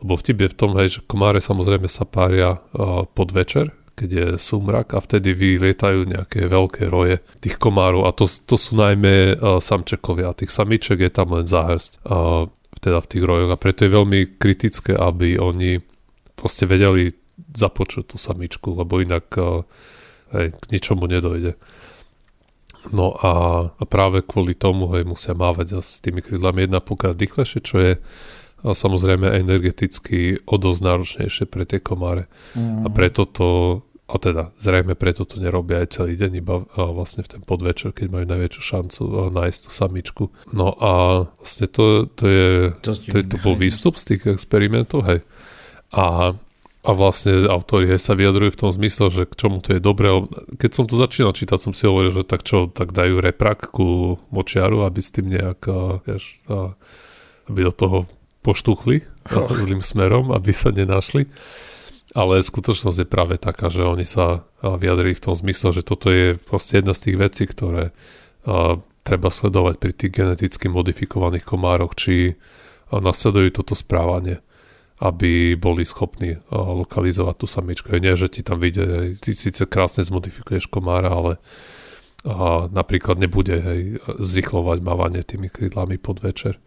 Lebo vtip je v tom, hej, že komáre samozrejme sa pária pod večer, keď je súmrak a vtedy vylietajú nejaké veľké roje tých komárov a to, to sú najmä samčekovia. Tých samiček je tam len záhrsť teda v tých rojoch a preto je veľmi kritické, aby oni proste vedeli započuť tú samičku, lebo inak uh, hej, k ničomu nedojde. No a, a práve kvôli tomu hej, musia mávať s tými krídlami jedna pokrát rýchlejšie, čo je a samozrejme energeticky o dosť náročnejšie pre tie komáre. Mm. A preto to, a teda zrejme preto to nerobia aj celý deň, iba a vlastne v ten podvečer, keď majú najväčšiu šancu nájsť tú samičku. No a vlastne to, to je, to, to, je, to bol výstup z tých experimentov, hej. A a vlastne autori sa vyjadrujú v tom zmysle, že k čomu to je dobré. Keď som to začínal čítať, som si hovoril, že tak čo, tak dajú reprak ku močiaru, aby s tým nejak, vieš, aby do toho poštuchli oh. zlým smerom, aby sa nenašli. Ale skutočnosť je práve taká, že oni sa vyjadrili v tom zmysle, že toto je proste jedna z tých vecí, ktoré treba sledovať pri tých geneticky modifikovaných komároch, či nasledujú toto správanie aby boli schopní lokalizovať tú samičku. Nie, že ti tam vyjde, ty síce krásne zmodifikuješ komára, ale a napríklad nebude hej, zrychlovať mávanie tými krídlami pod večer.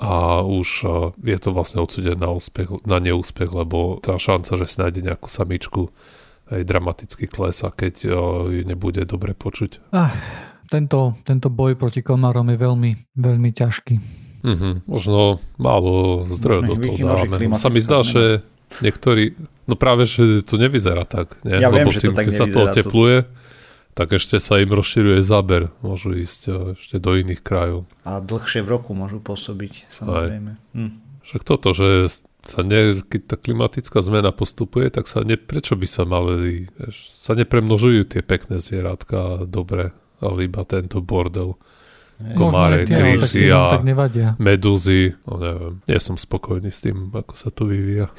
A už je to vlastne odsudené na, úspech, na neúspech, lebo tá šanca, že si nájde nejakú samičku aj dramaticky klesa, keď ju nebude dobre počuť. Ah, tento, tento boj proti komárom je veľmi, veľmi ťažký. Mm-hmm. Možno málo zdrojov do toho dáme. Sa mi zdá, že niektorí, no práve, že to nevyzerá tak. Nie? Ja Lebo viem, tým, že to tak keď sa to otepluje, tak ešte sa im rozširuje záber. Môžu ísť eh, ešte do iných krajov. A dlhšie v roku môžu pôsobiť, samozrejme. Hm. Však toto, že sa ne, keď tá klimatická zmena postupuje, tak sa ne, prečo by sa mali, sa nepremnožujú tie pekné zvieratka dobre, ale iba tento bordel komáre, krysy a medúzy. No neviem, nie som spokojný s tým, ako sa to vyvíja.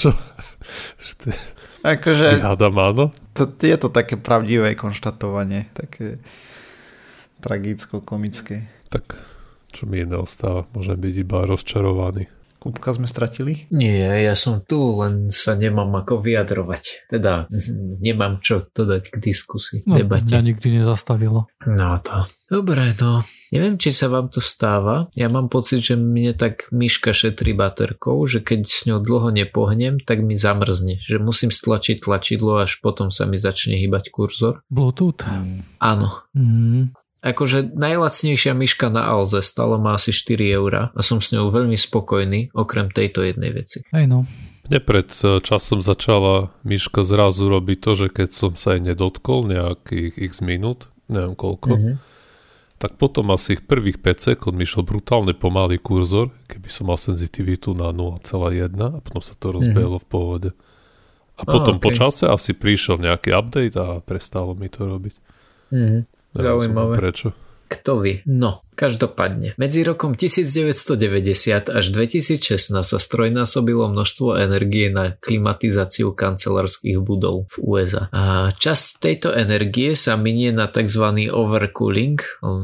Čo? Akože... Hádam áno? To, je to také pravdivé konštatovanie, také tragicko-komické. Tak čo mi neostáva, môžem byť iba rozčarovaný. Kupka sme stratili? Nie, ja som tu, len sa nemám ako vyjadrovať. Teda nemám čo dodať k diskusii, no, debate. Mňa nikdy nezastavilo. No to. Dobre, no. Neviem, či sa vám to stáva. Ja mám pocit, že mne tak myška šetrí baterkou, že keď s ňou dlho nepohnem, tak mi zamrzne. Že musím stlačiť tlačidlo, až potom sa mi začne hýbať kurzor. Bluetooth? Áno. Mm. Akože najlacnejšia myška na Alze stala má asi 4 eurá a som s ňou veľmi spokojný, okrem tejto jednej veci. Hej no. Mne pred e, časom začala myška zrazu robiť to, že keď som sa jej nedotkol nejakých x minút, neviem koľko, mm-hmm. tak potom asi ich prvých 5 sekúnd mi brutálne pomalý kurzor, keby som mal senzitivitu na 0,1 a potom sa to rozbehlo mm-hmm. v pohode. A potom oh, okay. po čase asi prišiel nejaký update a prestalo mi to robiť. Mm-hmm. Zaujímavé. Prečo? Kto vie? No, každopádne. Medzi rokom 1990 až 2016 sa strojnásobilo množstvo energie na klimatizáciu kancelárskych budov v USA. A časť tejto energie sa minie na tzv. overcooling,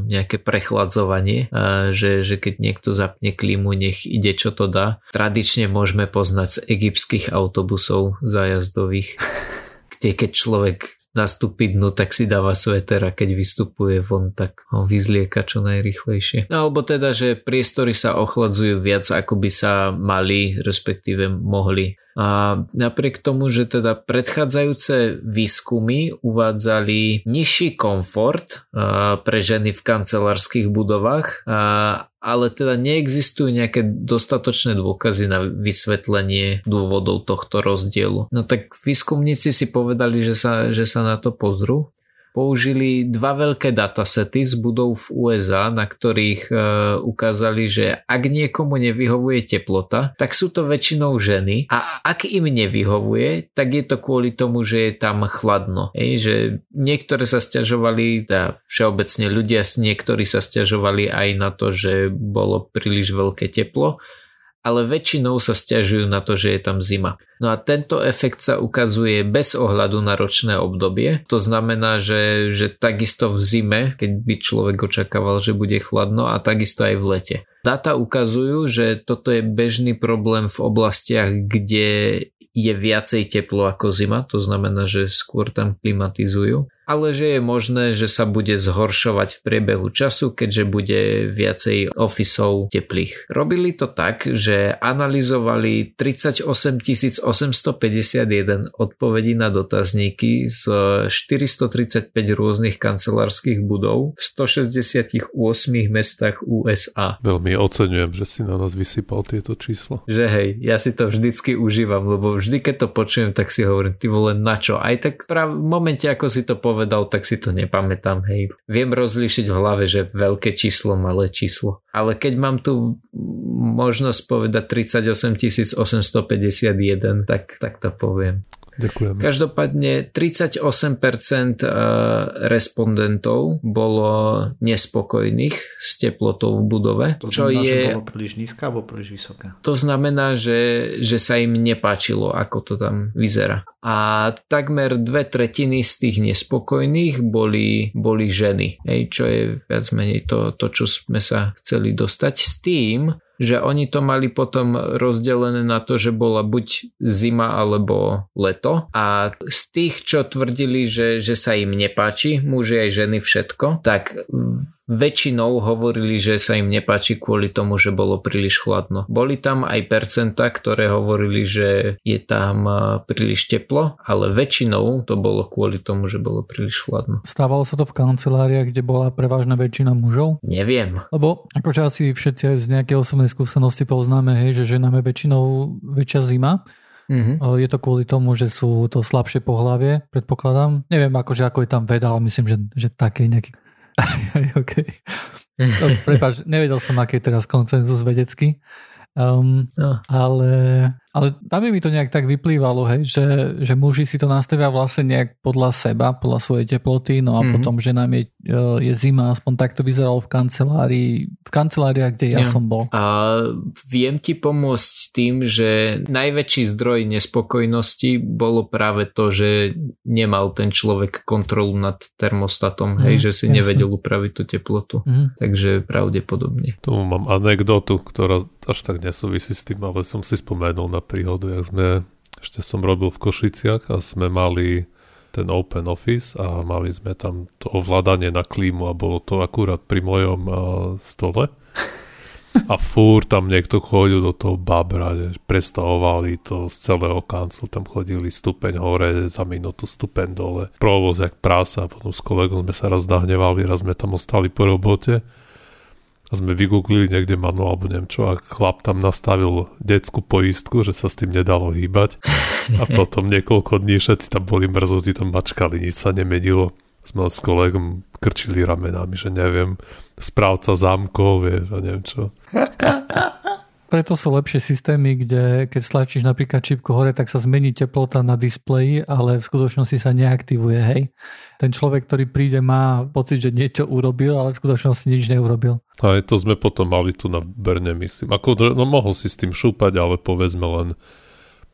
nejaké prechladzovanie, že, že keď niekto zapne klímu, nech ide čo to dá. Tradične môžeme poznať z egyptských autobusov zájazdových, kde keď človek nastúpi dnu, tak si dáva sveter a keď vystupuje von, tak ho vyzlieka čo najrychlejšie. No, alebo teda, že priestory sa ochladzujú viac, ako by sa mali, respektíve mohli a napriek tomu, že teda predchádzajúce výskumy uvádzali nižší komfort pre ženy v kancelárskych budovách, ale teda neexistujú nejaké dostatočné dôkazy na vysvetlenie dôvodov tohto rozdielu. No tak výskumníci si povedali, že sa, že sa na to pozrú použili dva veľké datasety z budov v USA, na ktorých e, ukázali, že ak niekomu nevyhovuje teplota, tak sú to väčšinou ženy a ak im nevyhovuje, tak je to kvôli tomu, že je tam chladno. Ej, že niektoré sa stiažovali, teda všeobecne ľudia, niektorí sa stiažovali aj na to, že bolo príliš veľké teplo ale väčšinou sa stiažujú na to, že je tam zima. No a tento efekt sa ukazuje bez ohľadu na ročné obdobie. To znamená, že, že takisto v zime, keď by človek očakával, že bude chladno a takisto aj v lete. Data ukazujú, že toto je bežný problém v oblastiach, kde je viacej teplo ako zima, to znamená, že skôr tam klimatizujú ale že je možné, že sa bude zhoršovať v priebehu času, keďže bude viacej ofisov teplých. Robili to tak, že analyzovali 38 851 odpovedí na dotazníky z 435 rôznych kancelárskych budov v 168 mestách USA. Veľmi oceňujem, že si na nás vysypal tieto čísla. Že hej, ja si to vždycky užívam, lebo vždy keď to počujem, tak si hovorím, ty vole, na čo? Aj tak práve v momente, ako si to povedal, povedal, tak si to nepamätám, hej. Viem rozlíšiť v hlave, že veľké číslo, malé číslo. Ale keď mám tu možnosť povedať 38 851, tak, tak to poviem. Ďakujem. Každopádne 38% eh, respondentov bolo nespokojných s teplotou v budove. To čo znamená, je, že bolo príliš nízka alebo príliš vysoká? To znamená, že, že sa im nepáčilo, ako to tam vyzerá. A takmer dve tretiny z tých nespokojných boli, boli ženy, hej, čo je viac menej to, to, čo sme sa chceli dostať s tým, že oni to mali potom rozdelené na to, že bola buď zima alebo leto a z tých, čo tvrdili, že, že sa im nepáči, muži aj ženy všetko, tak väčšinou hovorili, že sa im nepáči kvôli tomu, že bolo príliš chladno. Boli tam aj percenta, ktoré hovorili, že je tam príliš teplo, ale väčšinou to bolo kvôli tomu, že bolo príliš chladno. Stávalo sa to v kanceláriách, kde bola prevažná väčšina mužov? Neviem. Lebo akože asi všetci z nejakej osobnej skúsenosti poznáme, hej, že ženám je väčšinou väčšia zima, Mm-hmm. Je to kvôli tomu, že sú to slabšie pohlavie, predpokladám. Neviem, akože ako je tam veda, ale myslím, že, že taký nejaký OK. No, Prepač, nevedel som, aký je teraz koncenzus vedecký. Um, no. ale, ale tam mi to nejak tak vyplývalo, hej, že, že muži si to nastavia vlastne nejak podľa seba, podľa svojej teploty, no a mm-hmm. potom, že nám je, e, je zima, aspoň tak to vyzeralo v kancelárii, v kanceláriách, kde ja, ja som bol. A viem ti pomôcť tým, že najväčší zdroj nespokojnosti bolo práve to, že nemal ten človek kontrolu nad termostatom, hej, mm, že si jasne. nevedel upraviť tú teplotu. Mm. Takže pravdepodobne. Tu mám anekdotu, ktorá až tak nesúvisí s tým, ale som si spomenul na príhodu, jak sme, ešte som robil v Košiciach a sme mali ten open office a mali sme tam to ovládanie na klímu a bolo to akurát pri mojom uh, stole. A fúr tam niekto chodil do toho babra, predstavovali to z celého kancu, tam chodili stupeň hore, za minútu stupeň dole, provoz jak prása, potom s kolegom sme sa raz nahnevali, raz sme tam ostali po robote a sme vygooglili niekde manuál alebo neviem čo a chlap tam nastavil detskú poistku, že sa s tým nedalo hýbať a potom niekoľko dní všetci tam boli mrzotí, tam mačkali, nič sa nemenilo. Sme s kolegom krčili ramenami, že neviem, správca zámkov, vieš, a neviem čo. Preto sú lepšie systémy, kde keď stlačíš napríklad čipku hore, tak sa zmení teplota na displeji, ale v skutočnosti sa neaktivuje, hej. Ten človek, ktorý príde, má pocit, že niečo urobil, ale v skutočnosti nič neurobil. Aj to sme potom mali tu na Berne, myslím. Ako, no mohol si s tým šúpať, ale povedzme len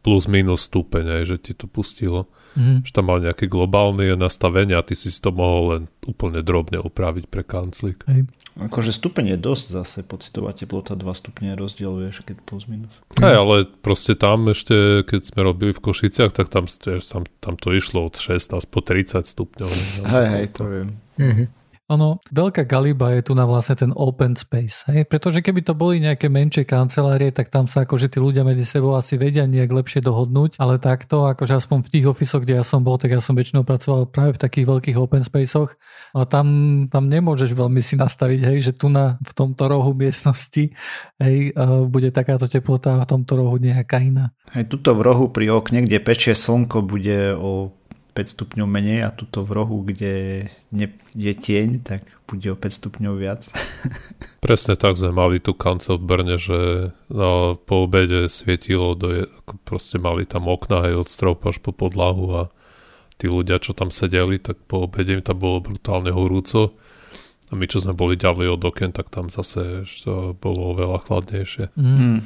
plus minus stupeň, aj, že ti to pustilo. Mm. Že tam mal nejaké globálne nastavenia a ty si to mohol len úplne drobne upraviť pre kanclík. Hej. Akože stupeň je dosť zase, pocitová teplota 2 stupne rozdiel, vieš, keď plus minus. Hej, ale proste tam ešte, keď sme robili v Košiciach, tak tam, tam, tam to išlo od 6 až po 30 stupňov. Hej, hej, to viem. Mm-hmm. Ono, veľká galiba je tu na vlastne ten open space, hej? pretože keby to boli nejaké menšie kancelárie, tak tam sa akože tí ľudia medzi sebou asi vedia nejak lepšie dohodnúť, ale takto, akože aspoň v tých ofisoch, kde ja som bol, tak ja som väčšinou pracoval práve v takých veľkých open spaceoch a tam, tam nemôžeš veľmi si nastaviť, hej, že tu na, v tomto rohu miestnosti hej, bude takáto teplota a v tomto rohu nejaká iná. Hej, tuto v rohu pri okne, kde pečie slnko, bude o 5 stupňov menej a tuto v rohu, kde ne, je tieň, tak bude o 5 stupňov viac. Presne tak sme mali tu kancel v Brne, že no, po obede svietilo, do, proste mali tam okna aj od stropu až po podlahu a tí ľudia, čo tam sedeli, tak po obede im tam bolo brutálne horúco. A my, čo sme boli ďalej od oken, tak tam zase to bolo oveľa chladnejšie. Mm.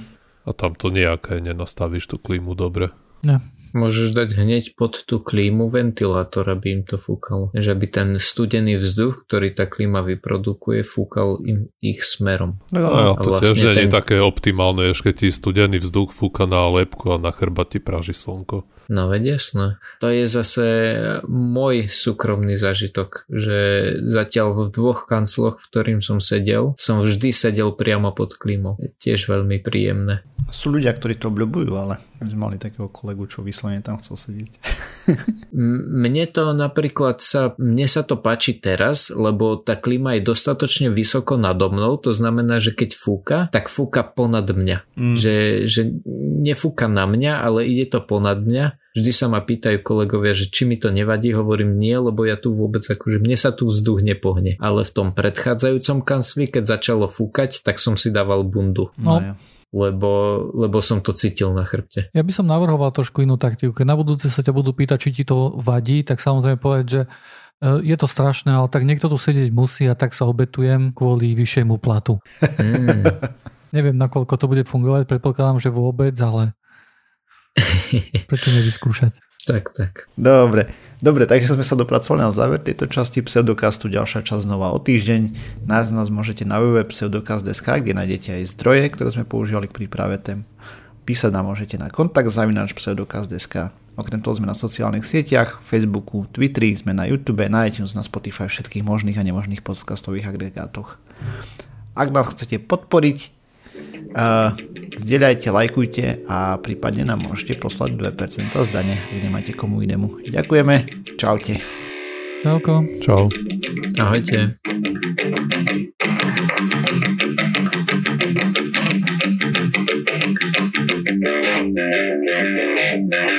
A tam to nejaké nenastavíš tú klímu dobre. Ja. Môžeš dať hneď pod tú klímu ventilátor, aby im to fúkalo. Že aby ten studený vzduch, ktorý tá klíma vyprodukuje, fúkal im ich smerom. No, a to vlastne tiež nie je také optimálne, keď ti studený vzduch fúka na lepku a na chrbati praží slnko. No veď jasné. To je zase môj súkromný zažitok, že zatiaľ v dvoch kancloch, v ktorým som sedel, som vždy sedel priamo pod klímou. Je tiež veľmi príjemné. Sú ľudia, ktorí to obľúbujú, ale my sme mali takého kolegu, čo vyslovene tam chcel sedieť. mne to napríklad sa, mne sa to páči teraz, lebo tá klíma je dostatočne vysoko nado mnou, to znamená, že keď fúka, tak fúka ponad mňa. Mm. Že, že nefúka na mňa, ale ide to ponad mňa Vždy sa ma pýtajú kolegovia, že či mi to nevadí, hovorím nie, lebo ja tu vôbec akože mne sa tu vzduch nepohne. Ale v tom predchádzajúcom kancli, keď začalo fúkať, tak som si dával bundu. No. no lebo, lebo som to cítil na chrbte. Ja by som navrhoval trošku inú taktiku. Keď na budúce sa ťa budú pýtať, či ti to vadí, tak samozrejme povedať, že e, je to strašné, ale tak niekto tu sedieť musí a tak sa obetujem kvôli vyššiemu platu. Mm. Neviem, nakoľko to bude fungovať, predpokladám, že vôbec, ale Prečo nevyskúšať? Tak, tak. Dobre. Dobre, takže sme sa dopracovali na záver tejto časti Pseudokastu. Ďalšia časť znova o týždeň. Nás nás môžete na www.pseudokast.sk, kde nájdete aj zdroje, ktoré sme používali k príprave tém. Písať nám môžete na kontakt zavinač pseudokast.sk. Okrem toho sme na sociálnych sieťach, Facebooku, Twitteri, sme na YouTube, na iTunes, na Spotify, všetkých možných a nemožných podcastových agregátoch. Ak nás chcete podporiť, Uh, zdieľajte, lajkujte a prípadne nám môžete poslať 2% z dane, nemáte komu inému. Ďakujeme, čaute. Čauko. Čau. Ahojte. Thank.